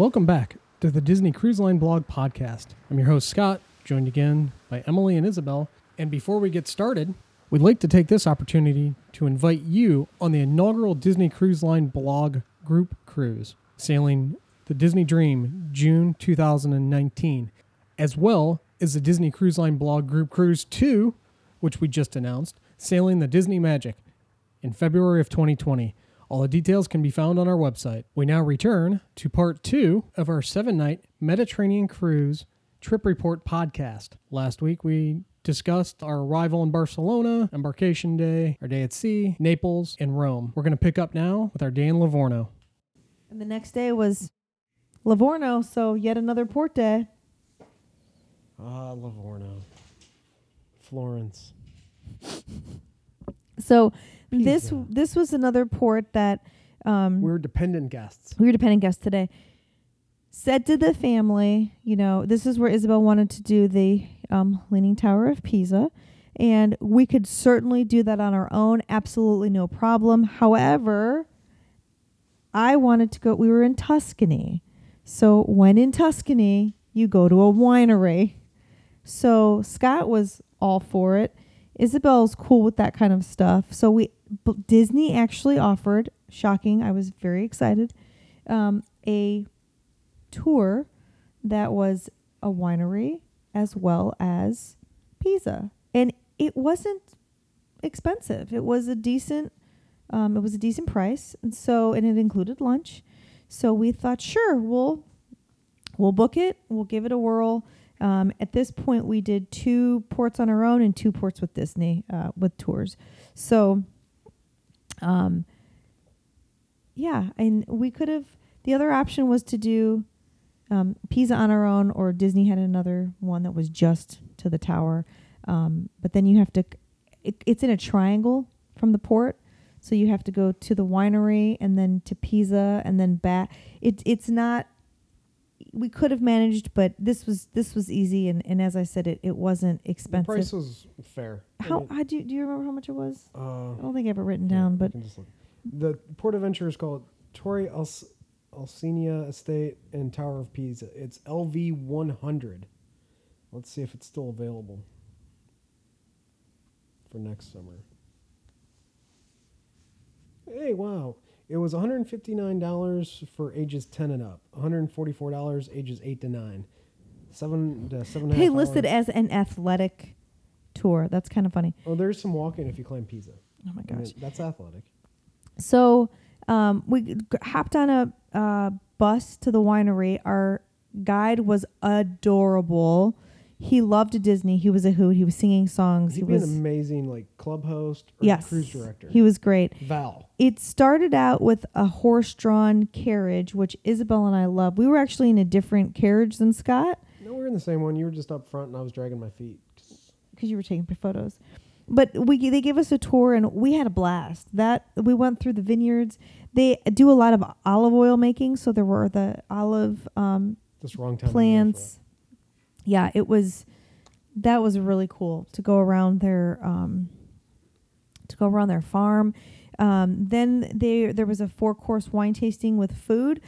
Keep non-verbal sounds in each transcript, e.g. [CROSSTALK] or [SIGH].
Welcome back to the Disney Cruise Line blog podcast. I'm your host, Scott, joined again by Emily and Isabel. And before we get started, we'd like to take this opportunity to invite you on the inaugural Disney Cruise Line blog group cruise, sailing the Disney Dream June 2019, as well as the Disney Cruise Line blog group cruise 2, which we just announced, sailing the Disney Magic in February of 2020. All the details can be found on our website. We now return to part two of our seven night Mediterranean cruise trip report podcast. Last week we discussed our arrival in Barcelona, embarkation day, our day at sea, Naples, and Rome. We're going to pick up now with our day in Livorno. And the next day was Livorno, so yet another port day. Ah, Livorno. Florence. So this this was another port that um, We were dependent guests. we were dependent guests today. Said to the family, you know, this is where Isabel wanted to do the um, Leaning Tower of Pisa, and we could certainly do that on our own, absolutely no problem. However, I wanted to go. We were in Tuscany, so when in Tuscany, you go to a winery. So Scott was all for it. Isabel's cool with that kind of stuff. So we Disney actually offered, shocking, I was very excited, um, a tour that was a winery as well as Pisa, and it wasn't expensive. It was a decent, um, it was a decent price, and so and it included lunch. So we thought, sure, we'll we'll book it, we'll give it a whirl. Um, at this point, we did two ports on our own and two ports with Disney uh, with tours. So, um, yeah, and we could have. The other option was to do um, Pisa on our own, or Disney had another one that was just to the tower. Um, but then you have to. It, it's in a triangle from the port, so you have to go to the winery and then to Pisa and then back. It it's not we could have managed, but this was this was easy, and, and as I said, it, it wasn't The expensive. price was fair. How how do you, do you remember how much it was? uh, I don't think I have it written Yeah, down, but can just look. the port adventure is called Torre Alc- Alcina Estate and Tower of Pisa. It's LV 100. Let's see if it's still available for next summer. Hey, wow. It was $159 for ages 10 and up, $144 ages 8 to 9. Seven to seven and a hey, half listed hours. as an athletic tour. That's kind of funny. Oh, there's some walking if you climb Pisa. Oh my I mean, gosh! that's athletic. So um, we g- hopped on a uh, bus to the winery. Our guide was adorable. He loved Disney. He was a hoot. He was singing songs. He'd he was an amazing like club host or yes, cruise director. He was great. Val. It started out with a horse-drawn carriage, which Isabel and I love. We were actually in a different carriage than Scott No, we are in the same one. You were just up front, and I was dragging my feet. because you were taking photos. But we they gave us a tour and we had a blast. That we went through the vineyards. They do a lot of olive oil making, so there were the olive um, Just wrong time. of year plants. Yeah, it was that was really cool to go around their um, to go around their farm. Um, then they there was a four course wine tasting with food.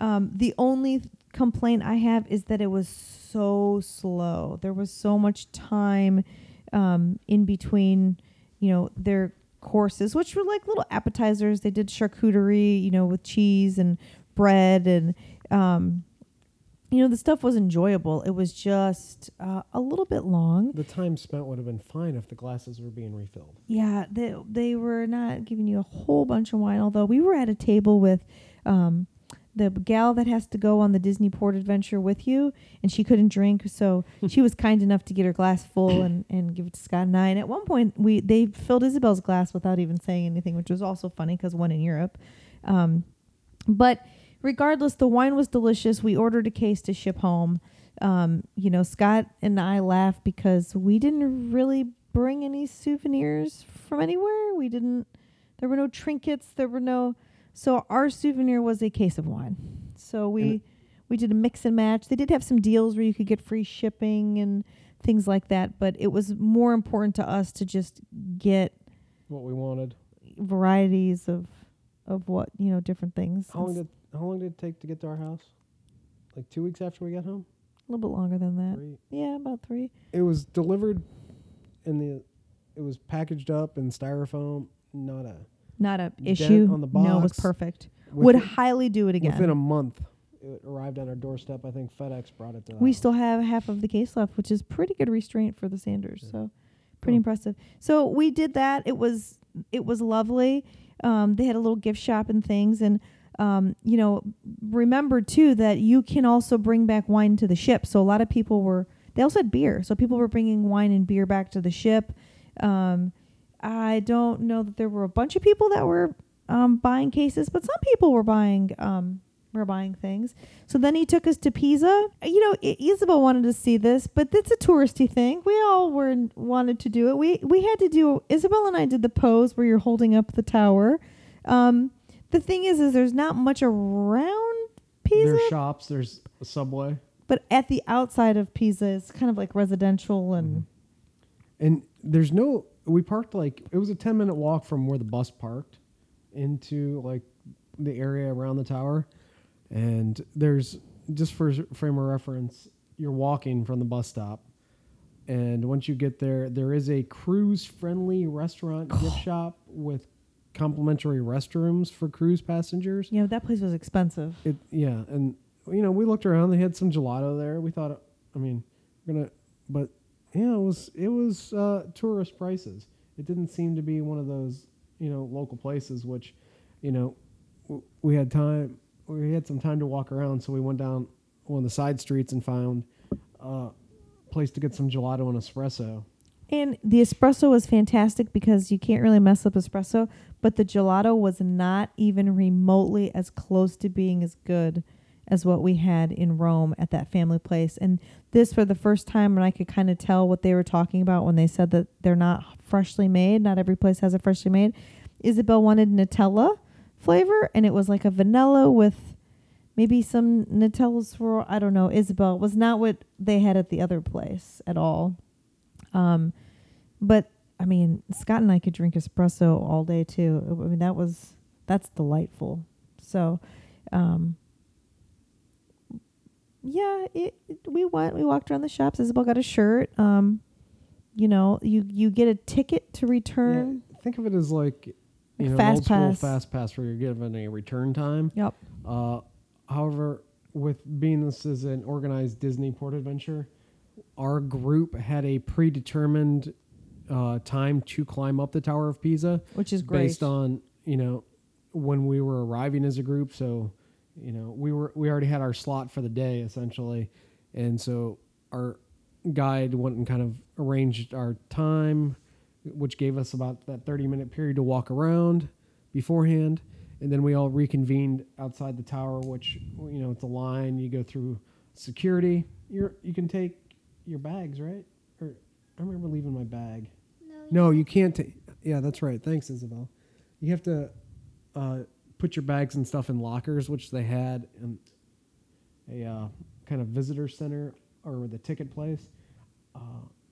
Um, the only complaint I have is that it was so slow. There was so much time um, in between, you know, their courses, which were like little appetizers. They did charcuterie, you know, with cheese and bread and um, you know the stuff was enjoyable. It was just uh, a little bit long. The time spent would have been fine if the glasses were being refilled. yeah they, they were not giving you a whole bunch of wine although we were at a table with um, the gal that has to go on the disney port adventure with you and she couldn't drink so [LAUGHS] she was kind enough to get her glass full and, and give it to scott and i. And at one point we they filled isabel's glass without even saying anything which was also funny because one in europe. Um, but regardless, the wine was delicious. We ordered a case to ship home. Um, you know, Scott and I laugh because we didn't really bring any souvenirs from anywhere. We didn't. There were no trinkets. There were no. So our souvenir was a case of wine. So we And we did a mix and match. They did have some deals where you could get free shipping and things like that, but it was more important to us to just get What we wanted. varieties of of what you know different things. How long did How long did it take to get to our house? like two weeks after we got home. A little bit longer than that. Three. Yeah, about three. It was delivered in the. It was packaged up in styrofoam. Not a Not a issue. on the box. No, it was perfect. Would highly do it again. within a month. It arrived on our doorstep. I think FedEx brought it to. we house. still have half of the case left, which is pretty good restraint for the Sanders. Yeah. So pretty impressive. So we did that. It was it was lovely. Um, they had a little gift shop and things, and um, you know, remember too that you can also bring back wine to the ship. So a lot of people were. They also had beer, so people were bringing wine and beer back to the ship. Um, I don't know that there were a bunch of people that were um, buying cases, but some people were buying um, were buying things. So then he took us to Pisa. You know, I- Isabel wanted to see this, but it's a touristy thing. We all were wanted to do it. We we had to do. Isabel and I did the pose where you're holding up the tower. Um, the thing is, is there's not much around Pisa, There's shops. There's a subway. but at the outside of Pisa, it's kind of like residential and mm-hmm. And there's no. We parked like it was a ten minute walk from where the bus parked into like the area around the tower, and there's just for frame of reference, you're walking from the bus stop, and once you get there, there is a cruise friendly restaurant gift [SIGHS] shop with complimentary restrooms for cruise passengers. Yeah, that place was expensive. It yeah, and you know we looked around. They had some gelato there. We thought, I mean, we're gonna, but yeah, it was it was uh, tourist prices. It didn't seem to be one of those you know local places, which you know w- we had time. We had some time to walk around, so we went down one of the side streets and found a place to get some gelato and espresso. And the espresso was fantastic because you can't really mess up espresso, but the gelato was not even remotely as close to being as good as what we had in Rome at that family place. And this for the first time when I could kind of tell what they were talking about when they said that they're not freshly made, not every place has a freshly made. Isabel wanted Nutella flavor and it was like a vanilla with maybe some Nutella swirl. I don't know. Isabel was not what they had at the other place at all. Um, but I mean, Scott and I could drink espresso all day too. I mean, that was that's delightful. So, um, yeah, it, it- we went. We walked around the shops. Isabel got a shirt. Um, you know, you you get a ticket to return. Yeah, think of it as like you know, Fast old pass. fast pass where you're given a return time. Yep. Uh, however, with being this is an organized Disney port adventure, our group had a predetermined uh, time to climb up the Tower of Pisa Which is great. based on you know when we were arriving as a group. So you know we were we already had our slot for the day essentially, and so our guide went and kind of arranged our time, which gave us about that thirty minute period to walk around beforehand, and then we all reconvened outside the tower, which you know it's a line. You go through security. You're you can take your bags, right? Or I remember leaving my bag. No, you can't take. Yeah, that's right. Thanks, Isabel. You have to uh, put your bags and stuff in lockers, which they had in a uh, kind of visitor center or the ticket place. Uh,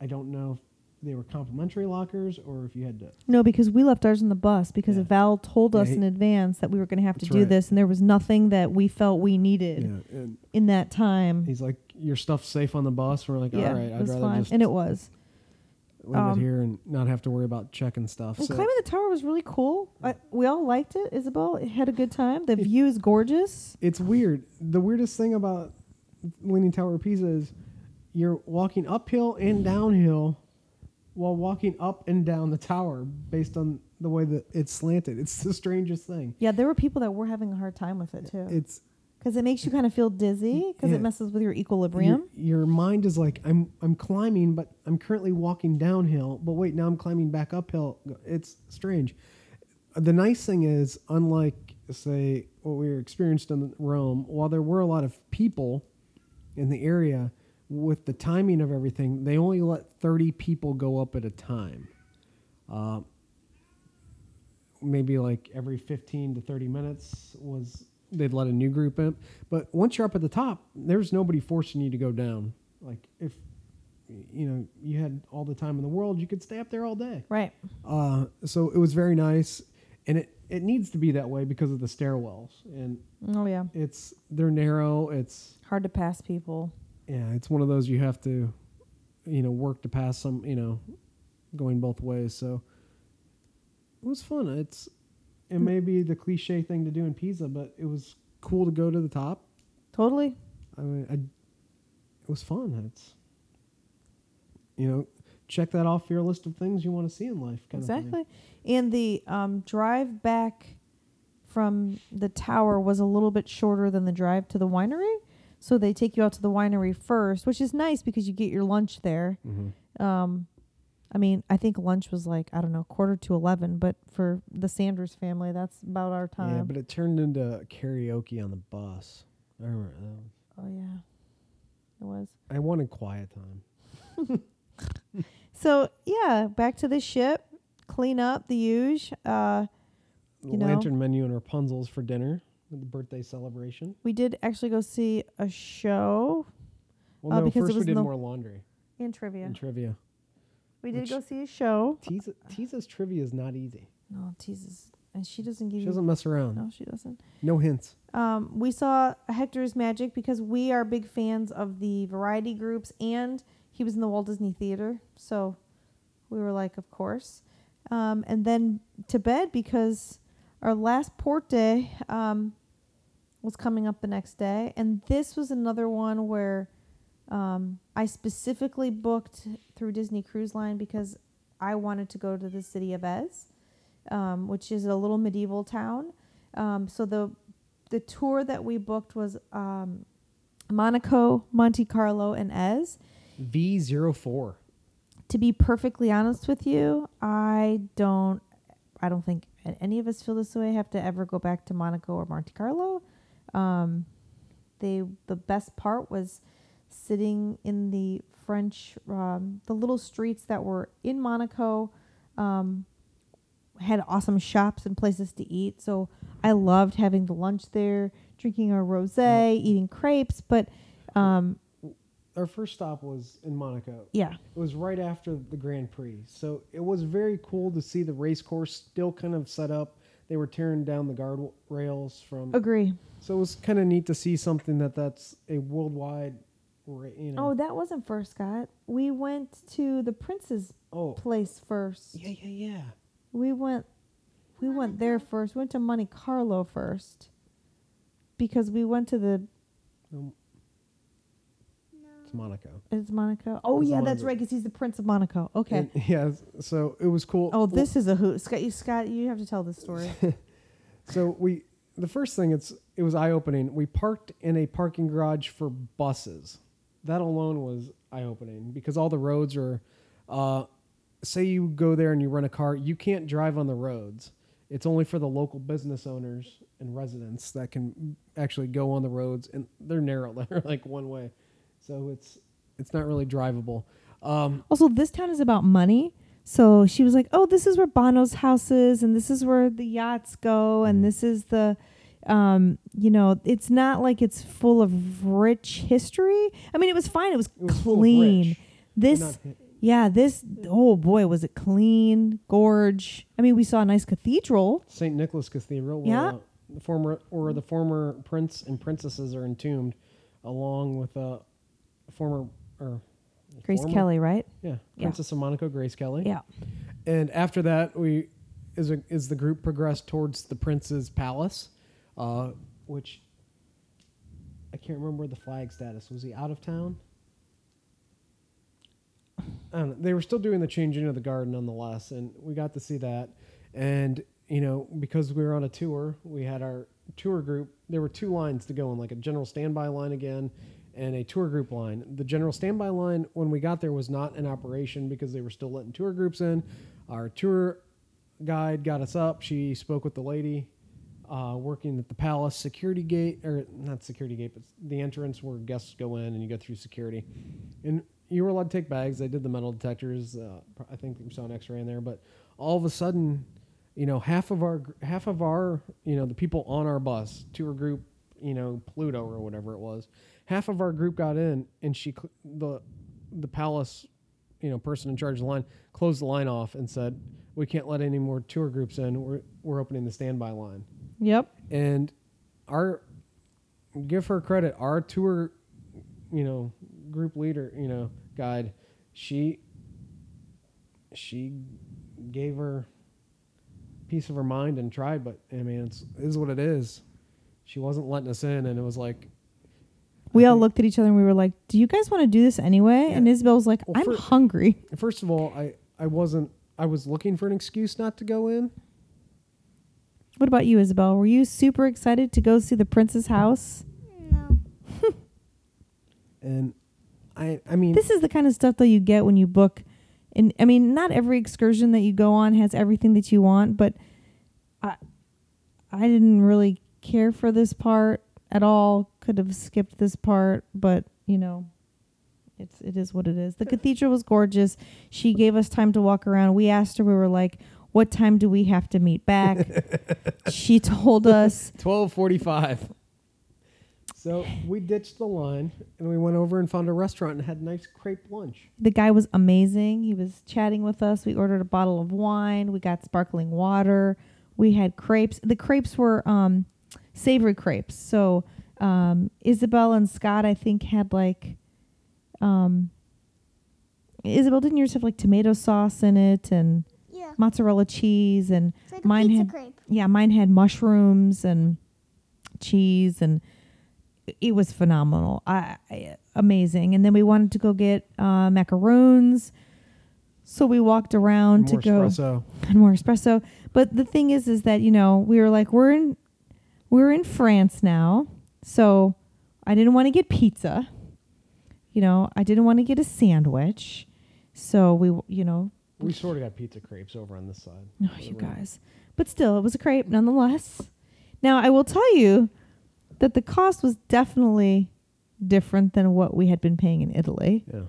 I don't know if they were complimentary lockers or if you had to. No, because we left ours in the bus because Yeah. Val told Yeah, us he- in advance that we were going to have to do right. this, and there was nothing that we felt we needed Yeah, in that time. he's like, "Your stuff safe on the bus." We're like, yeah, "All right, I'd rather fine, just and it was. leave um, it here and not have to worry about checking stuff." And So climbing the tower was really cool. I, we all liked it. Isabel it had a good time. The It- view is gorgeous. it's weird. The weirdest thing about Leaning Tower of Pisa is you're walking uphill and downhill while walking up and down the tower based on the way that it's slanted. It's the [LAUGHS] strangest thing. Yeah, there were people that were having a hard time with it too, It's because it makes you kind of feel dizzy because Yeah. it messes with your your, equilibrium. your mind is like I'm I'm climbing, but I'm currently walking downhill. But wait, now I'm climbing back uphill. It's strange. The nice thing is, unlike say what we experienced in Rome, while there were a lot of people in the area, with the timing of everything, they only let 30 people go up at a time. Uh, maybe like every 15 to 30 minutes was they'd let a new group in. But once you're up at the top, there's nobody forcing you to go down. Like if you know you had all the time in the world, you could stay up there all day. Right. Uh, so it was very nice, and it it needs to be that way because of the stairwells, and Oh yeah, it's they're narrow. It's hard to pass people. yeah, it's one of those you have to, you know, work to pass some, you know, going both ways. So it was fun. It's it may be the cliche thing to do in Pisa, but it was cool to go to the top. Totally. I mean, I, it was fun. It's you know, check that off your list of things you want to see in life. Kind Of thing. Exactly. And the um, drive back from the tower was a little bit shorter than the drive to the winery. So they take you out to the winery first, which is nice because you get your lunch there. Mm-hmm. Um, I mean, I think lunch was like, I don't know, quarter to 11, but for the Sanders family, that's about our time. Yeah, but it turned into karaoke on the bus. I remember that. oh, yeah. It was. I wanted quiet time. So, yeah, back to the ship, clean up the huge. Uh, You know? lantern menu and Rapunzel's for dinner with the birthday celebration. we did actually go see a show Well, Uh, no, because it first we was did no- more laundry in trivia. and trivia. We did Which- go see a show. Tisa's trivia is not easy. No, Jesus. And she doesn't give She doesn't mess around. No, she doesn't. No hints. Um, we saw Hector's Magic because we are big fans of the variety groups, and he was in the Walt Disney Theater, so we were like, of course. Um, and then to bed because our last port day um, was coming up the next day, and this was another one where um, I specifically booked through Disney Cruise Line because I wanted to go to the city of Èze, um, which is a little medieval town. Um, so the the tour that we booked was um, Monaco, Monte Carlo, and Èze. V04. To be perfectly honest with you, I don't, I don't think any of us feel this way. Have to ever go back to Monaco or Monte Carlo. Um, they the best part was sitting in the French, um, the little streets that were in Monaco. Um, had awesome shops and places to eat. So I loved having the lunch there, drinking our rosé, eating crepes. But um, Our first stop was in Monaco. yeah, It was right after the Grand Prix. So it was very cool to see the race course still kind of set up. They were tearing down the guardrails from. agree. So it was kind of neat to see something that that's a worldwide, you know. Oh, that wasn't first, Scott. We went to the prince's Oh, place first. yeah, yeah, yeah. We went we went there first. We went to Monte Carlo first. Because we went to the Um, It's Monaco. it's Monaco. Oh It's yeah, of that's right cuz he's the prince of Monaco. Okay. And, [LAUGHS] yeah, so it was cool. oh, this is a hoot. Scott, you Scott, you have to tell this story. [LAUGHS] So we the first thing it's it was eye opening. We parked in a parking garage for buses. That alone was eye opening because all the roads are uh, say you go there and you rent a car, you can't drive on the roads. It's only for the local business owners and residents that can actually go on the roads and they're narrow, [LAUGHS] they're like one way. So it's it's not really drivable. Um, Also, this town is about money. So she was like, "Oh, this is where Bono's house is, and this is where the yachts go, and Mhm. this is the, um, you know, it's not like it's full of rich history. I mean, it was fine. It was, it was clean. This, not- yeah, this. Oh boy, was it clean, gorge. I mean, we saw a nice cathedral. St. Nicholas Cathedral, where Yeah. uh, the former or the former prince and princesses are entombed, along with uh, former or Grace former- Kelly, right? yeah, Yeah. Princess of Monaco, Grace Kelly. Yeah. And after that, we as a, as the group progressed towards the prince's palace, uh, which I can't remember the flag status. Was he out of town? Know. They were still doing the changing of the guard nonetheless, and we got to see that. And you know, because we were on a tour, we had our tour group. There were two lines to go in, like a general standby line again, and a tour group line. The general standby line, when we got there, was not in operation because they were still letting tour groups in. Our tour guide got us up. She spoke with the lady uh, working at the palace security gate, or not security gate, but the entrance where guests go in and you go through security. And you were allowed to take bags. They did the metal detectors. Uh, I think we saw an X-ray in there, but all of a sudden, you know, half of our half of our, you know, the people on our bus, tour group, you know, Pluto or whatever it was, half of our group got in, and she the the palace, you know person in charge of the line closed the line off and said we can't let any more tour groups in. We're we're opening the standby line. Yep. And our give her credit. Our tour, you know, group leader, you know, guide. She she gave her piece of her mind and tried, but I mean, it's it is what it is. She wasn't letting us in, and it was like We I all think- looked at each other and we were like, "Do you guys want to do this anyway?" Yeah. And Isabel was like, Well, "I'm for- hungry." First of all, I I wasn't. I was looking for an excuse not to go in. What about you, Isabel? Were you super excited to go see the prince's house? No. [LAUGHS] And I I mean This is the kind of stuff that you get when you book. And I mean, not every excursion that you go on has everything that you want, but I I didn't really care for this part at all. Could have skipped this part, but you know, it's it is what it is. The cathedral was gorgeous. She gave us time to walk around. We asked her. We were like, "What time do we have to meet back?" [LAUGHS] she told us. twelve forty five. So we ditched the line and we went over and found a restaurant and had a nice crepe lunch. The guy was amazing. He was chatting with us. We ordered a bottle of wine. We got sparkling water. We had crepes. The crepes were um, savory crepes. So um, Isabel and Scott, I think, had like. Um, Isabel, didn't yours have like tomato sauce in it and Yeah. mozzarella cheese and It's like Mine a pizza had- crepe. yeah, mine had mushrooms and cheese, and it was phenomenal. I, I amazing. And then we wanted to go get uh, macaroons, so we walked around More to go espresso. [LAUGHS] and more espresso. But the thing is, is that you know we were like we're in we're in France now, so I didn't want to get pizza. You know, I didn't want to get a sandwich, so we you know We sort of got pizza crepes over on this side. Oh, you guys. But still, it was a crepe nonetheless. Now, I will tell you that the cost was definitely different than what we had been paying in Italy Yeah.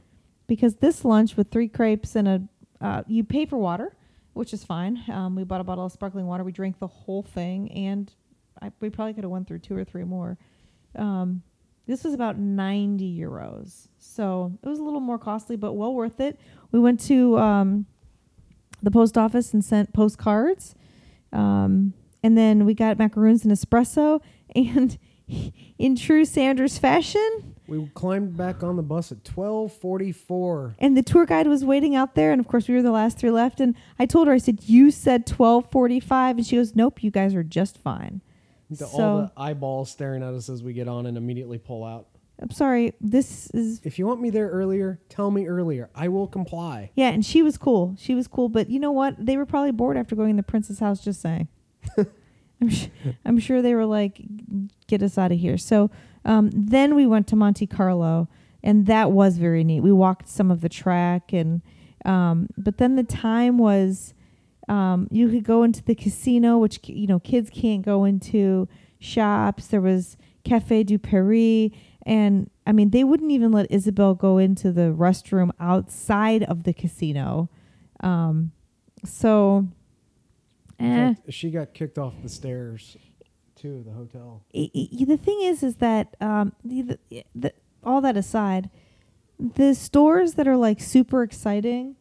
because this lunch with three crepes and a uh, you pay for water, which is fine. Um, we bought a bottle of sparkling water. We drank the whole thing, and I, we probably could have went through two or three more. Um, this was about 90 euros, so it was a little more costly, but well worth it. We went to um, the post office and sent postcards, um, and then we got macaroons and espresso. [LAUGHS] And in true Sanders fashion, We climbed back on the bus at twelve forty four. and the tour guide was waiting out there and of course we were the last three left and i told her i said you said 1245 and she goes nope you guys are just fine The, all So- the eyeballs staring at us as we get on and immediately pull out. I'm sorry this is If you want me there earlier, tell me earlier. I will comply. yeah and she was cool. She was cool but you know what? They were probably bored after going to the prince's house just saying. [LAUGHS] I'm, sh- I'm sure they were like get us out of here. So um, then we went to monte carlo and that was very neat. We walked some of the track and um, but then the time was um, you could go into the casino which ki- you know kids can't go into shops. There was cafe du paris and i mean they wouldn't even let isabel go into the restroom outside of the casino um, so eh. fact, she got kicked off the stairs to the hotel. I- I- the thing is is that um the, the, the all that aside the stores that are like super exciting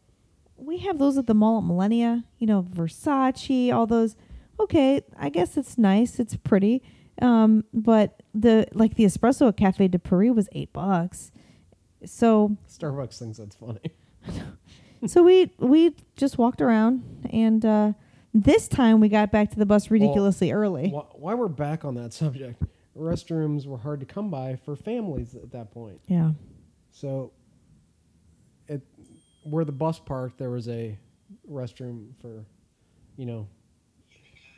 we have those at the mall at millenia you know versace all those okay i guess it's nice it's pretty um but the like the espresso at cafe de paris was eight bucks. So Starbucks thinks that's funny. [LAUGHS] so we we just walked around and uh this time we got back to the bus ridiculously early. Why, why we're back on that subject, restrooms were hard to come by for families at that point. yeah. So, at where the bus parked, there was a restroom for, you know,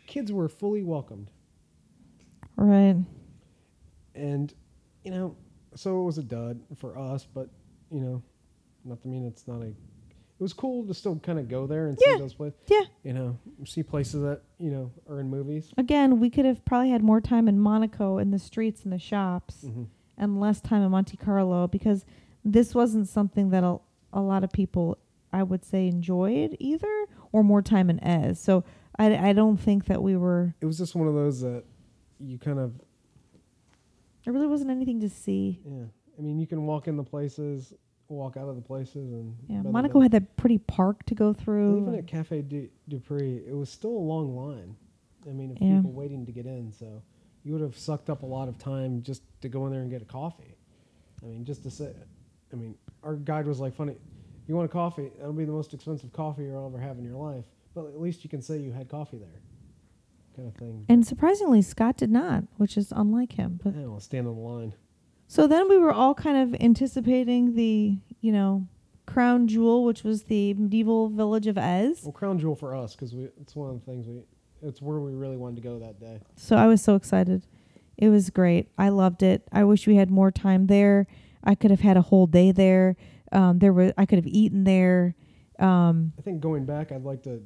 kids were fully welcomed, right and you know, so it was a dud for us. But you know, not to mean it's not a. It was cool to still kind of go there and Yeah. see those places. yeah You know, see places that you know are in movies. Again, we could have probably had more time in Monaco in the streets and the shops hmm and less time in Monte Carlo because this wasn't something that a, a lot of people, I would say, enjoyed either or more time in Èze. So I, I don't think that we were, It was just one of those that you kind of there really wasn't anything to see. Yeah, I mean, you can walk in the places walk out of the places and Yeah, Monaco had that pretty park to go through. even at Cafe du- Dupree, it was still a long line. I mean, of Yeah. people waiting to get in. So you would have sucked up a lot of time just to go in there and get a coffee. I mean, just to say, I mean, our guide was like, "Funny, you want a coffee? That'll be the most expensive coffee you'll ever have in your life. But at least you can say you had coffee there." Kind of thing. and surprisingly, Scott did not, which is unlike him. But I don't stand on the line. so then we were all kind of anticipating the, you know, crown jewel, which was the medieval village of Èze. Well, crown jewel for us because we it's one of the things we it's where we really wanted to go that day. So I was so excited. It was great. I loved it. I wish we had more time there. I could have had a whole day there. Um, there were I could have eaten there. Um, I think going back, I'd like to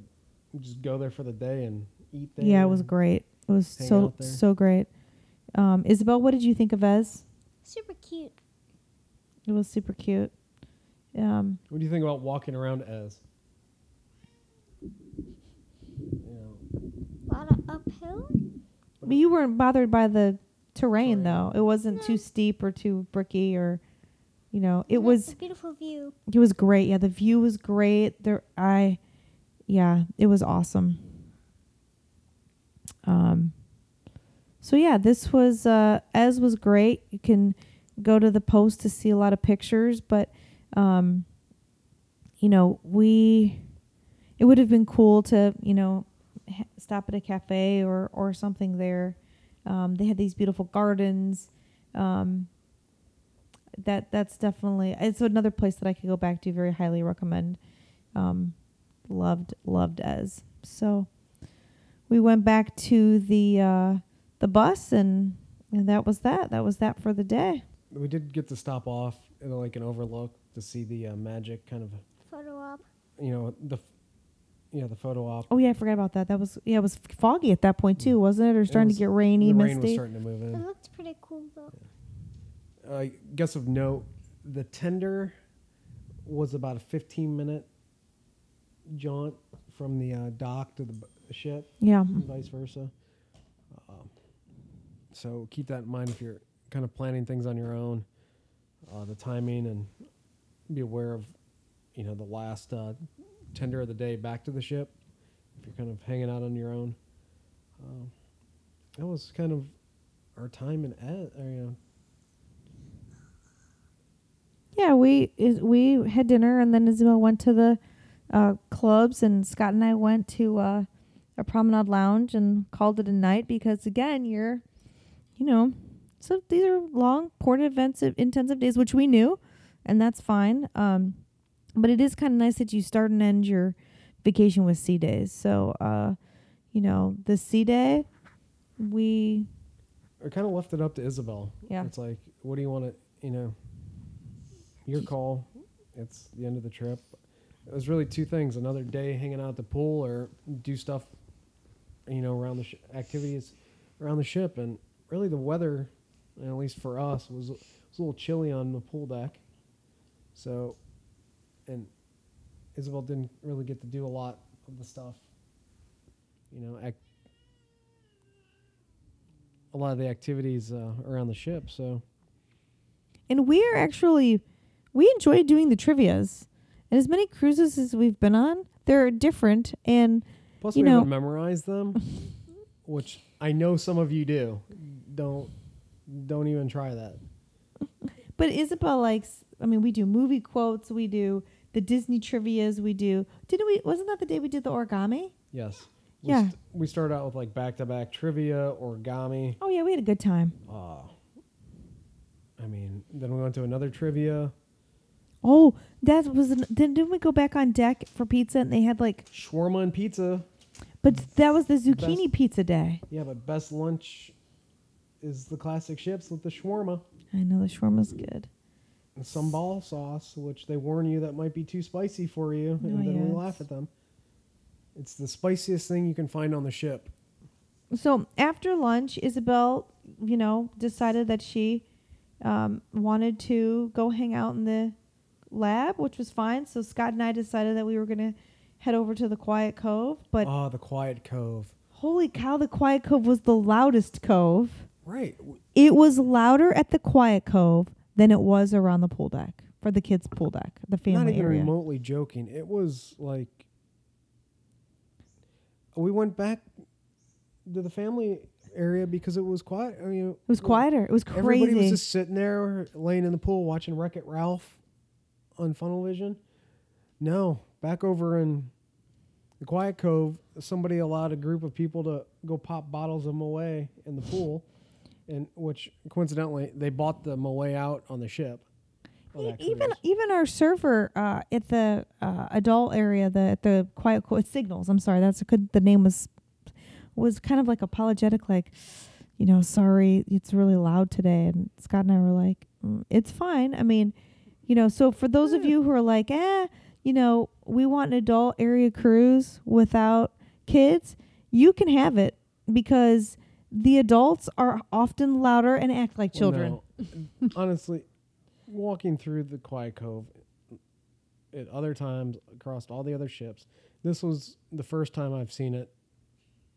just go there for the day and eat there. yeah, it was great. It was so so great. Um, Isabel, what did you think of Èze? Super cute. It was super cute. Um, What do you think about walking around Èze? You A lot of uphill. but you weren't bothered by the terrain, Terrain. though. It wasn't No. too steep or too bricky or, you know, it And was a beautiful view. It was great. Yeah, the view was great. There, I, yeah, it was awesome. Um, so yeah, this was uh, Èze was great. You can go to the post to see a lot of pictures, but um, you know, we, it would have been cool to you know ha- stop at a cafe or or something there. Um, they had these beautiful gardens. Um, that that's definitely it's another place that I could go back to. Very highly recommend. Um, loved loved Èze so. We went back to the uh, the bus and and that was that. That was that for the day. we did get to stop off in like an overlook to see the uh, magic kind of, Photo op. you know, the, f- you the photo op. Oh yeah, I forgot about that. That was yeah, it was foggy at that point too, wasn't it? Or starting was- to get rainy, the rain was starting to move in. It in. looked pretty cool though. I guess of note, the tender was about a 15 minute jaunt from the uh, dock to the b- ship. Yeah. vice versa. Um, so keep that in mind if you're kind of planning things on your own, uh, the timing, and be aware of, you know, the last uh, tender of the day back to the ship. If you're kind of hanging out on your own, um, that was kind of our time in Ed, or, you know, Yeah, we is, we had dinner and then Isabel went to the uh, clubs and Scott and I went to uh, a promenade lounge and called it a night because again you're, you know, so these are long, port intensive, intensive days which we knew, and that's fine. Um, but it is kind of nice that you start and end your vacation with sea days. So, uh, you know, the sea day, we I kind of left it up to Isabel. Yeah. It's like, what do you want to, you know, your call. It's the end of the trip. It was really two things: another day hanging out at the pool, or do stuff, you know, around the sh- activities around the ship. And really, the weather, at least for us, was was a little chilly on the pool deck. So, and Isabel didn't really get to do a lot of the stuff, you know, ac- a lot of the activities uh, around the ship. So, And we are actually, we enjoy doing the trivias. And as many cruises as we've been on, they're different. And plus You we know- haven't memorized them, [LAUGHS] which I know some of you do. Don't don't even try that. but Isabel likes. I mean, we do movie quotes. We do the Disney trivias. We do. Didn't we? Wasn't that the day we did the origami? Yes. We Yeah. st- we started out with like back to back trivia, origami. Oh yeah, we had a good time. Uh, I mean, then we went to another trivia. Oh, that was. An, then didn't we go back on deck for pizza? And they had like, Shawarma and pizza. But that was the zucchini Best- pizza day. Yeah, but best lunch is the classic ships with the shawarma I know the shawarma's good. and some ball sauce, which they warn you that might be too spicy for you, Oh, and then we laugh at them. It's the spiciest thing you can find on the ship. So after lunch, Isabel, you know, decided that she um, wanted to go hang out in the lab, which was fine. So Scott and I decided that we were going to head over to the Quiet Cove. But oh, the quiet cove. holy cow, the Quiet Cove was the loudest cove. Right. It was louder at the Quiet Cove than it was around the pool deck. for the kids' pool deck, the family area. Not even area. remotely joking. It was like we went back to the family area because it was quiet. I mean, It was quieter. It was crazy. Everybody was just sitting there, laying in the pool, watching Wreck It Ralph on Funnel Vision. No, back over in the Quiet Cove, somebody allowed a group of people to go pop bottles of Moet in the pool, and which coincidentally they bought the Moet out on the ship. E- even even our server uh, at the uh, adult area, the at the quiet co- signals. I'm sorry, that's a good. The name was was kind of like apologetic, like you know, sorry, it's really loud today. And Scott and I were like, mm, it's fine. I mean, you know, so for those of you who are like, eh, you know, we want an adult area cruise without kids, you can have it because the adults are often louder and act like Well, children. no. [LAUGHS] Honestly, walking through the Quiet Cove at other times across all the other ships, this was the first time I've seen it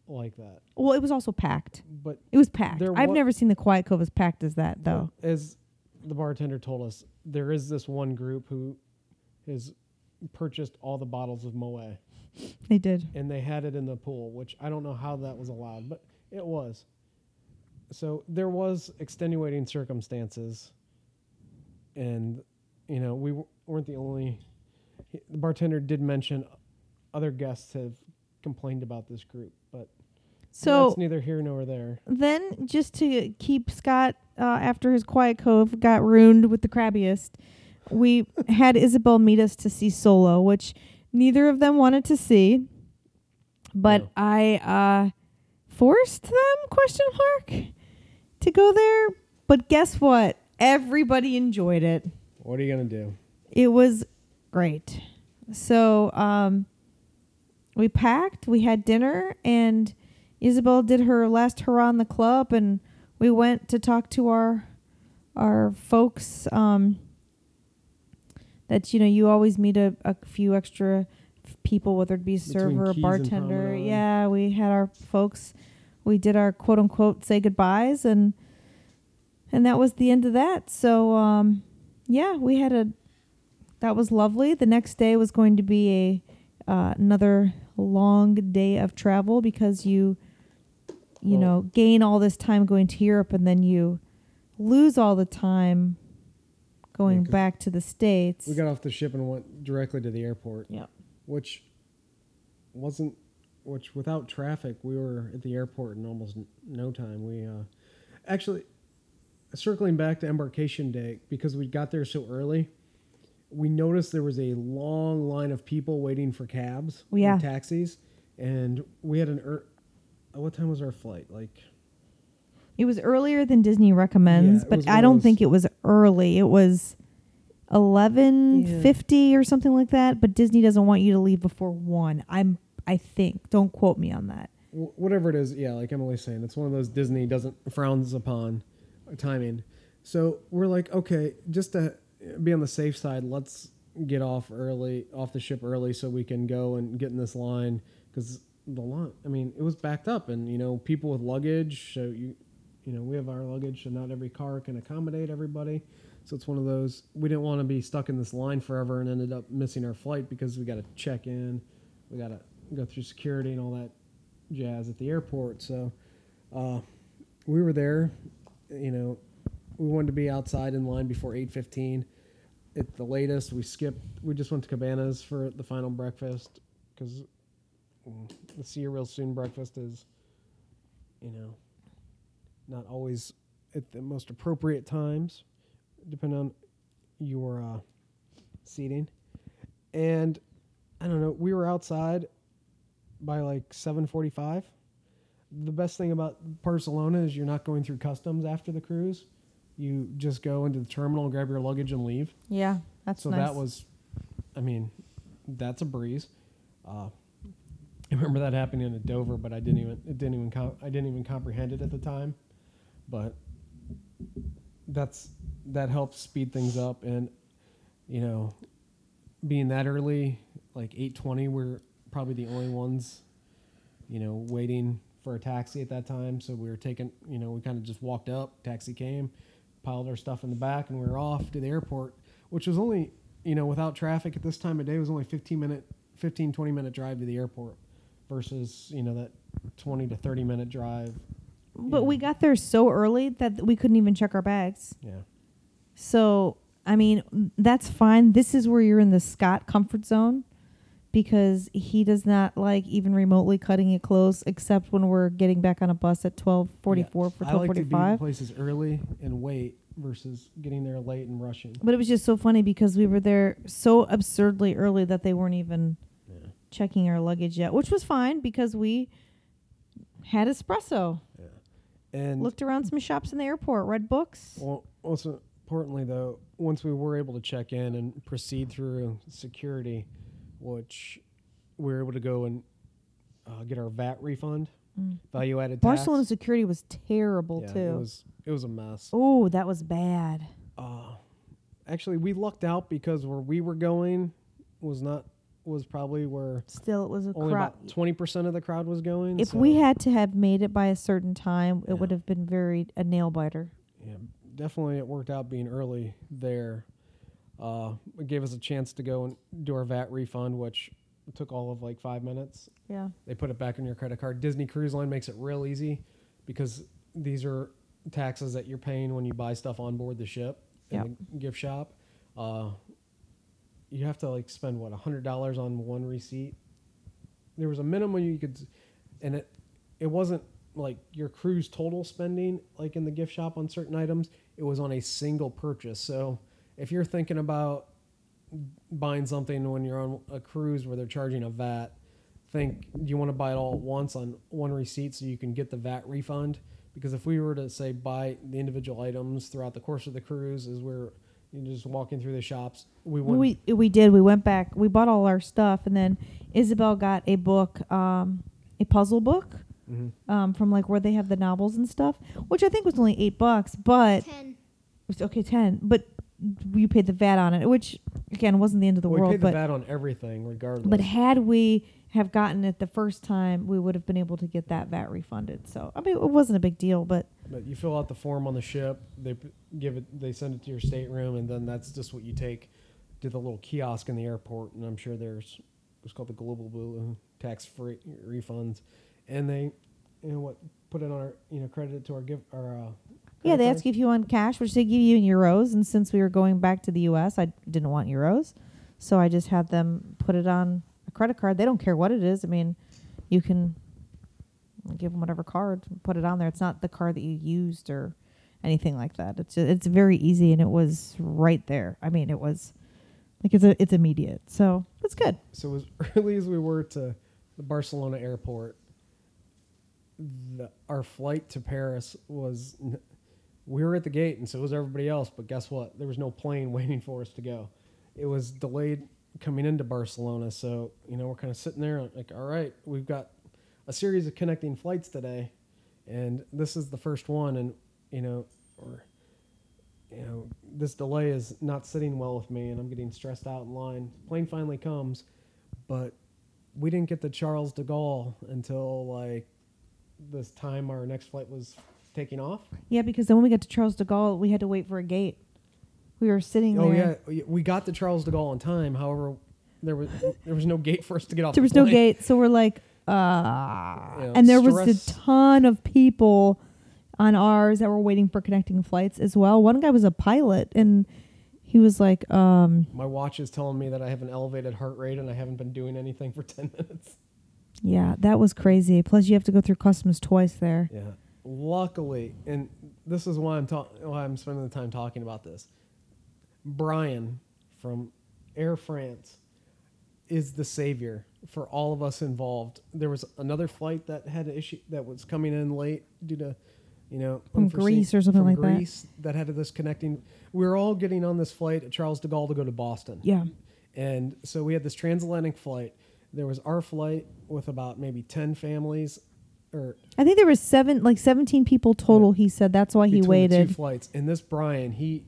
like that. Well, it was also packed. But It was packed. I've wa- never seen the Quiet Cove as packed as that, though. as the bartender told us, there is this one group who has purchased all the bottles of Moet They did. and they had it in the pool, which I don't know how that was allowed, but it was. So there was extenuating circumstances, and you know we w- weren't the only. he- The bartender did mention other guests have complained about this group, but So that's neither here nor there. then, just to keep Scott uh, after his Quiet Cove got ruined with the crabbiest, we had Isabel meet us to see Solo, which neither of them wanted to see. But No. I uh, forced them? Question mark to go there. But guess what? Everybody enjoyed it. What are you gonna do? It was great. So um, we packed, we had dinner, and Isabel did her last hurrah in the club, and we went to talk to our our folks. Um, that you know, you always meet a, a few extra f- people, whether it be a server, or bartender. Yeah, we had our folks. We did our quote unquote say goodbyes, and and that was the end of that. So um, yeah, we had a that was lovely. The next day was going to be a uh, another long day of travel because you you know gain all this time going to Europe and then you lose all the time going 'cause back to the states. We got off the ship and went directly to the airport. Yep. Which wasn't which without traffic, we were at the airport in almost n- no time. We uh actually circling back to embarkation day because we got there so early. We noticed there was a long line of people waiting for cabs, or Yeah. taxis, and we had an er- what time was our flight? Like It was earlier than Disney recommends, Yeah, it but I of don't those- think it was early. It was eleven fifty or something like that. But Disney doesn't want you to leave before one. I'm I think. Don't quote me on that. wh- whatever it is, yeah, like Emily's saying, it's one of those Disney doesn't frowns upon timing. So we're like, okay, just to be on the safe side, let's get off early, off the ship early, so we can go and get in this line because the line, I mean, it was backed up, and you know, people with luggage, so you, you know, we have our luggage, and not every car can accommodate everybody. So it's one of those we didn't want to be stuck in this line forever and ended up missing our flight because we got to check in, we got to go through security and all that jazz at the airport. So uh, we were there. You know, we wanted to be outside in line before eight fifteen. At the latest, we skipped. We just went to Cabanas for the final breakfast because the see you real soon breakfast is, you know, not always at the most appropriate times, depending on your uh, seating. And I don't know. We were outside by like 7:45. The best thing about Barcelona is you're not going through customs after the cruise. You just go into the terminal, grab your luggage, and leave. Yeah, that's so nice. that was, I mean, that's a breeze. Uh, I remember that happening at Dover, but I didn't even it didn't even com- I didn't even comprehend it at the time. But that's that helps speed things up, and you know, being that early, like eight twenty, we're probably the only ones, you know, waiting for a taxi at that time. So we were taking, you know, we kind of just walked up, taxi came, piled our stuff in the back, and we were off to the airport which was only you know without traffic at this time of day was only 15 minute 15 20 minute drive to the airport versus you know that 20 to 30 minute drive But Yeah. we got there so early that we couldn't even check our bags. yeah So, I mean, that's fine. This is where you're in the Scott comfort zone because he does not like even remotely cutting it close except when we're getting back on a bus at 12:44 for 12:45. i like to be in places early and wait versus getting there late and rushing But it was just so funny because we were there so absurdly early that they weren't even yeah checking our luggage yet, which was fine because we had espresso, yeah and looked around some shops in the airport, read books. Well, also importantly, though, once we were able to check in and proceed through security, which we were able to go and uh, get our VAT refund, Mm. value added tax. Barcelona security was terrible yeah, too. It was it was a mess. oh, that was bad. Uh, actually, we lucked out because where we were going was not was probably where Still, it was a only crowd. about twenty percent of the crowd was going. If so, we had to have made it by a certain time, it Yeah. would have been very a nail biter. yeah, definitely it worked out being early there. Uh, it gave us a chance to go and do our VAT refund, which took all of like five minutes. Yeah. They put it back on your credit card. Disney Cruise Line makes it real easy because these are taxes that you're paying when you buy stuff on board the ship in Yep. the gift shop. Uh, you have to like spend what hundred dollars on one receipt. There was a minimum you could, and it it wasn't like your cruise total spending like in the gift shop on certain items. It was on a single purchase. So if you're thinking about buying something when you're on a cruise where they're charging a VAT, think do you want to buy it all at once on one receipt so you can get the VAT refund? Because if we were to say buy the individual items throughout the course of the cruise, as we're just walking through the shops, we We we did. We went back. We bought all our stuff, and then Isabel got a book, um, a puzzle book, Mhm. um, from like where they have the novels and stuff, which I think was only eight bucks, but Ten. it was okay ten. But we paid the VAT on it, which again wasn't the end of the we world. paid the but VAT on everything regardless. but had we have gotten it the first time, we would have been able to get that VAT refunded. So I mean, it wasn't a big deal, but But you fill out the form on the ship. They p- give it. They send it to your stateroom, and then that's just what you take to the little kiosk in the airport. And I'm sure there's what's called the Global Blue tax free refunds, and they, you know what, put it on our, you know, credit it to our gift our. Uh, yeah, they card. ask you if you want cash, which they give you in euros. And since we were going back to the U.S., I didn't want euros, so I just had them put it on credit card. They don't care what it is. I mean, you can give them whatever card, put it on there. It's not the card that you used or anything like that. It's just, it's very easy, and it was right there. I mean, it was like it's a, it's immediate, so it's good. So as [LAUGHS] early as we were to the Barcelona airport, the, our flight to Paris was. n- We were at the gate, and so was everybody else. But guess what? There was no plane [LAUGHS] waiting for us to go. It was delayed coming into Barcelona. So you know we're kind of sitting there like, all right, we've got a series of connecting flights today, and this is the first one. And you know, or you know, this delay is not sitting well with me, and I'm getting stressed out in line. Plane finally comes, but we didn't get to Charles de Gaulle until like this time our next flight was taking off. Yeah, because then when we got to Charles de Gaulle, we had to wait for a gate. We were sitting Oh there. yeah, we got to Charles de Gaulle on time. However, there was there was no gate for us to get off. There the was no gate, so we're like, uh, [LAUGHS] Yeah, and there was a ton of people on ours that were waiting for connecting flights as well. One guy was a pilot, and he was like, um, My watch is telling me that I have an elevated heart rate and I haven't been doing anything for [LAUGHS] ten minutes. yeah, that was crazy. Plus, you have to go through customs twice there. Yeah. Luckily, and this is why I'm ta- why I'm spending the time talking about this. Brian from Air France is the savior for all of us involved. There was another flight that had an issue that was coming in late due to, you know, From Greece or something like that. Greece that. had this connecting. We were all getting on this flight at Charles de Gaulle to go to Boston. Yeah, And so we had this transatlantic flight. There was our flight with about maybe 10 families or I think there was seven, like seventeen people total. He said that's why he the two waited. flights. And this Brian, he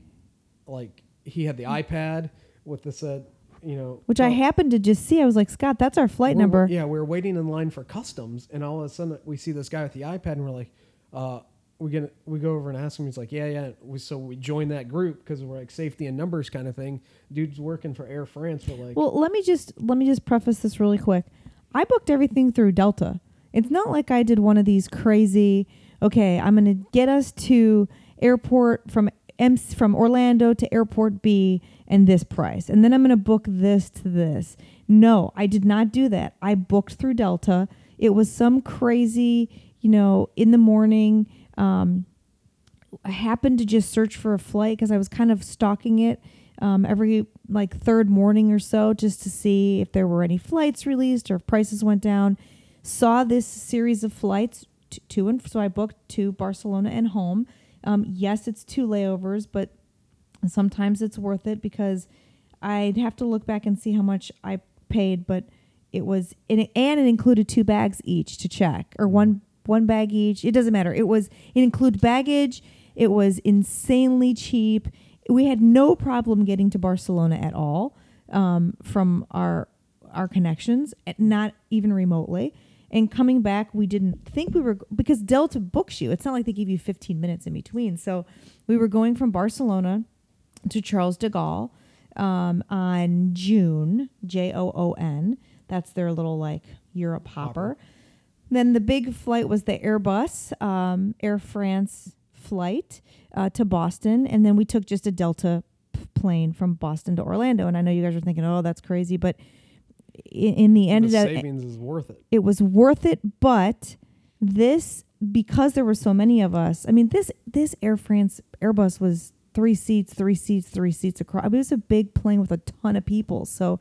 like he had the iPad with the said, you know, Which I happened to just see. I was like, Scott, that's our flight number. Yeah, we were waiting in line for customs, and all of a sudden we see this guy with the iPad, and we're like, uh, we get we go over and ask him. He's like, yeah, yeah. We, so we joined that group because we're like safety and numbers kind of thing. Dude's working for Air France. We're like, Well, let me just let me just preface this really quick. I booked everything through Delta. It's not like I did one of these crazy. Okay, I'm going to get us to airport from M from Orlando to airport B and this price, and then I'm going to book this to this. No, I did not do that. I booked through Delta. It was some crazy, you know, in the morning. Um, I happened to just search for a flight because I was kind of stalking it um, every like third morning or so just to see if there were any flights released or if prices went down. Saw this series of flights t- to and so I booked to Barcelona and home. Um, yes, it's two layovers, but sometimes it's worth it because I'd have to look back and see how much I paid, but it was and it, and it included two bags each to check or one one bag each. It doesn't matter. It was it included baggage. It was insanely cheap. We had no problem getting to Barcelona at all um, from our our connections, eh, not even remotely. And coming back, we didn't think we were because Delta books you. It's not like they give you 15 minutes in between. So we were going from Barcelona to Charles de Gaulle um, on Joon, J O O N. That's their little like Europe hopper. Hopper. Then the big flight was the Airbus, um, Air France flight uh, to Boston. And then we took just a Delta plane from Boston to Orlando. And I know you guys are thinking, oh, that's crazy. But in, in the end, the savings is worth it. it was worth it but this because there were so many of us i mean this this air france airbus was three seats three seats three seats across I mean, it was a big plane with a ton of people so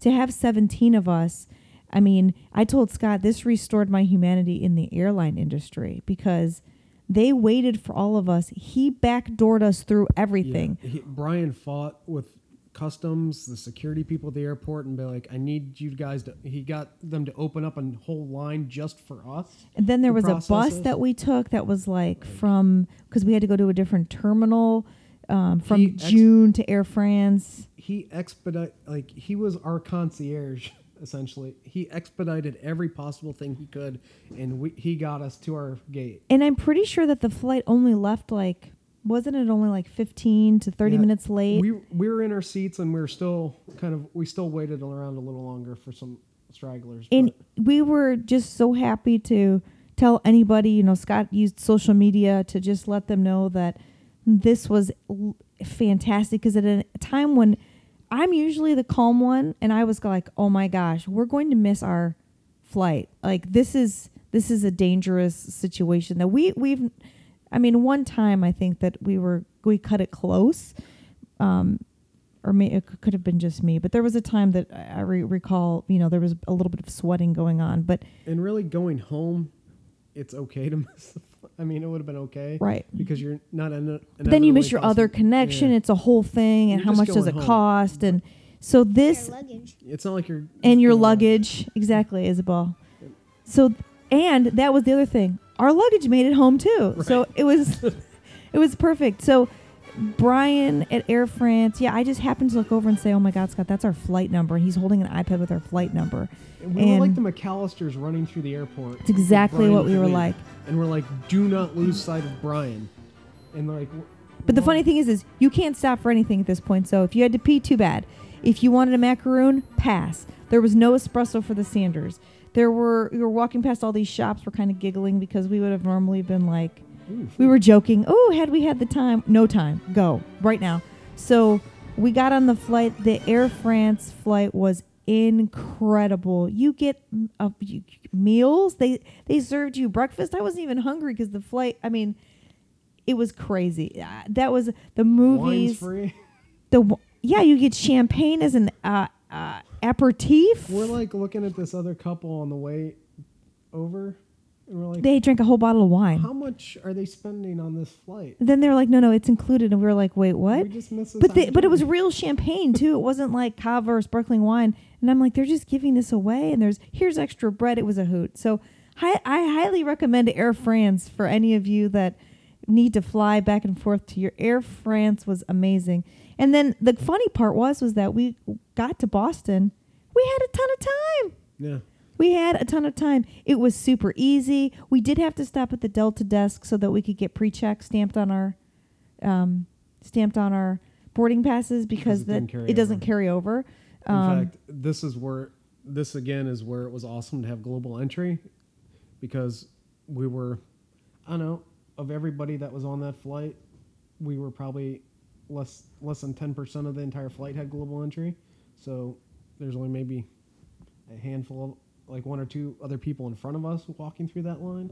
to have 17 of us i mean i told scott this restored my humanity in the airline industry because they waited for all of us he backdoored us through everything Yeah. He, Brian fought with customs, the security people at the airport, and be like, "I need you guys to." He got them to open up a whole line just for us. And then there was a bus that we took that was like from because we had to go to a different terminal um, from He ex- Joon to Air France. He expedite like he was our concierge [LAUGHS] essentially. He expedited every possible thing he could, and we, he got us to our gate. And I'm pretty sure that the flight only left like wasn't it only like 15 to 30 Yeah, minutes late? We we were in our seats, and we were still kind of we still waited around a little longer for some stragglers. and but we were just so happy to tell anybody, you know, Scott used social media to just let them know that this was l- fantastic because at a time when I'm usually the calm one and I was like, "Oh my gosh, we're going to miss our flight. Like this is this is a dangerous situation that we we've I mean, one time I think that we were we cut it close. Um or may, it could have been just me, but there was a time that I I re- recall, you know, there was a little bit of sweating going on, but and really going home, it's okay to miss. The, fl- I mean, it would have been okay, right. because you're not. In But then you miss your other connection. It's a whole thing, and You're how much does it home. cost? And so this luggage. It's not like you're and your luggage, exactly, Isabel. So, and that was the other thing. Our luggage made it home too, so it was, [LAUGHS] it was perfect. So, Brian at Air France, yeah, I just happened to look over and say, "Oh my God, Scott, that's our flight number," and he's holding an iPad with our flight number. And we were like the McAllisters running through the airport. It's exactly what we were like. And we're like, do not lose sight of Brian. And like, But the funny thing is, is you can't stop for anything at this point. So if you had to pee, too bad. If you wanted a macaroon, pass. There was no espresso for the Sanders. There were we were walking past all these shops. We're kind of giggling because we would have normally been like, ooh, we were joking. Oh, had we had the time? No time. Go right now. So we got on the flight. The Air France flight was incredible. You get uh, you- meals. They they served you breakfast. I wasn't even hungry because the flight. I mean, it was crazy. Uh, that was the wine's movies. free. The yeah, you get champagne as an uh, uh, aperitif. We're like looking at this other couple on the way over, and we're like, they drank a whole bottle of wine. how much are they spending on this flight? Then they're like, no, no, it's included, and we were like, wait, what? We just missed this But they, but it was opportunity. real champagne too. It wasn't like cava or sparkling wine. And I'm like, they're just giving this away. And there's here's extra bread. It was a hoot. So hi, I highly recommend Air France for any of you that need to fly back and forth to your Air France was amazing. And then the funny part was was that we got to Boston. We had a ton of time. yeah. We had a ton of time. It was super easy. We did have to stop at the Delta desk so that we could get pre-check stamped on our um, stamped on our boarding passes because, it that it doesn't carry over. In Um, fact, this is where this again is where it was awesome to have global entry because we were I don't know, of everybody that was on that flight, we were probably less less than ten percent of the entire flight had global entry. So there's only maybe a handful of like one or two other people in front of us walking through that line.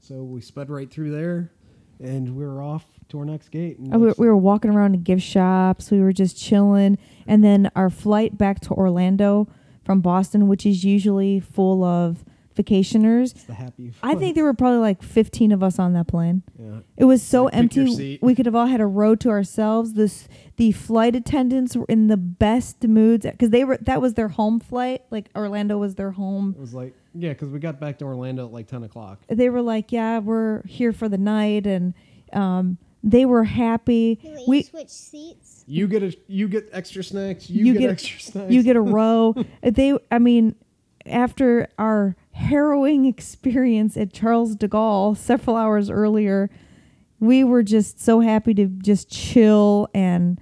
So we sped right through there and we were off to our next gate. And Uh, we, we were walking around in gift shops. We were just chilling. And then our flight back to Orlando from Boston, which is usually full of vacationers. it's the happy I think there were probably like 15 of us on that plane. yeah. It was so Like, empty. We could have all had a row to ourselves. This the flight attendants were in the best moods because they were that was their home flight. Like Orlando was their home. It was like yeah, because we got back to Orlando at like ten o'clock. They were like, "Yeah, we're here for the night," and um, they were happy. Can We we switch seats? You get a you get extra snacks. You, You get, get- extra snacks. you get a row. [LAUGHS] They, I mean, after our harrowing experience at Charles de Gaulle several hours earlier, we were just so happy to just chill and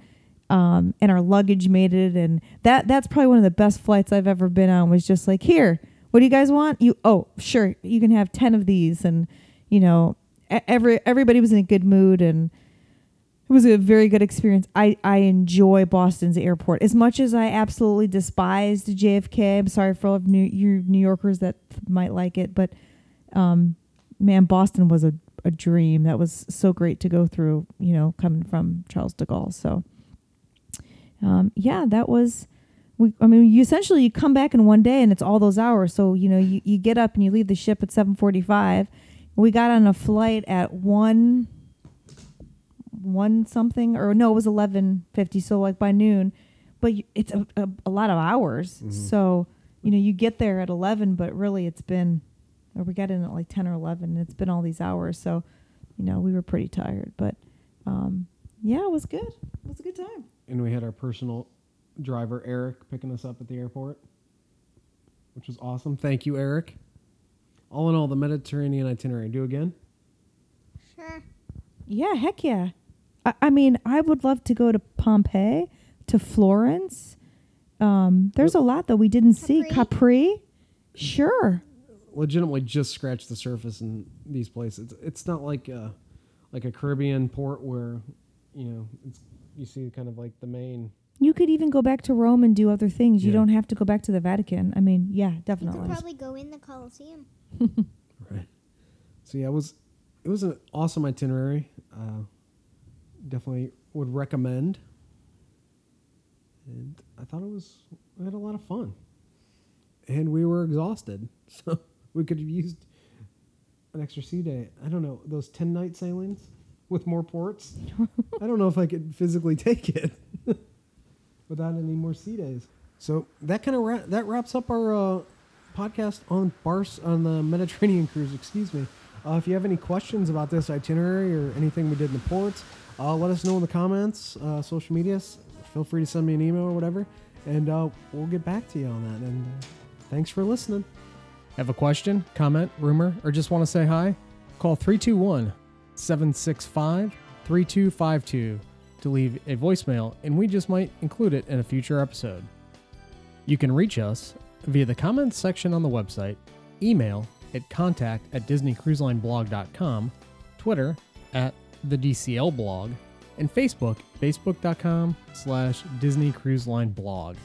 um, and our luggage made it. And that that's probably one of the best flights I've ever been on was just like here what do you guys want? You oh sure you can have 10 of these. And you know every everybody was in a good mood and it was a very good experience. I, I enjoy Boston's airport as much as I absolutely despised JFK. I'm sorry for all of New you New Yorkers that might like it, but um, man, Boston was a, a dream. That was so great to go through. You know, coming from Charles de Gaulle. So, um, yeah, that was. We, I mean, you essentially you come back in one day and it's all those hours. So you know, you, you get up and you leave the ship at seven forty five. We got on a flight at one one something or no it was 11.50 so like by noon but you, it's a, a, a lot of hours Mhm. so you know you get there at 11 but really it's been or we got in at like 10 or 11 and it's been all these hours so you know we were pretty tired but um yeah it was good it was a good time and we had our personal driver Eric picking us up at the airport, which was awesome. Thank you, Eric. All in all, the Mediterranean itinerary. Do again. Sure. yeah heck yeah I, I mean i would love to go to pompeii to florence um there's a lot that we didn't see Capri? capri sure Legitimately, just scratched the surface in these places. It's, it's not like a, like a Caribbean port where, you know, it's you see kind of like the main. You could even go back to Rome and do other things. You Yeah. don't have to go back to the Vatican. I mean, yeah, You could definitely. probably go in the Coliseum. [LAUGHS] Right. So yeah, it was it was an awesome itinerary. Uh, definitely would recommend. And I thought it was we had a lot of fun. And we were exhausted, [LAUGHS] so we could have used an extra sea day. I don't know those ten night sailings with more ports. [LAUGHS] I don't know if I could physically take it [LAUGHS] without any more sea days. So that kind of ra- that wraps up our uh, podcast on Bars on the Mediterranean cruise. Excuse me. Uh, if you have any questions about this itinerary or anything we did in the ports, uh, let us know in the comments, uh, social medias. Feel free to send me an email or whatever, and uh, we'll get back to you on that. And uh, thanks for listening. Have a question, comment, rumor, or just want to say hi? Call 321 765 3252 to leave a voicemail, and we just might include it in a future episode. You can reach us via the comments section on the website, email at contact at disneycruiselineblog.com, Twitter at the DCL blog, and Facebook, facebook.com slash Disney Cruise Line blog.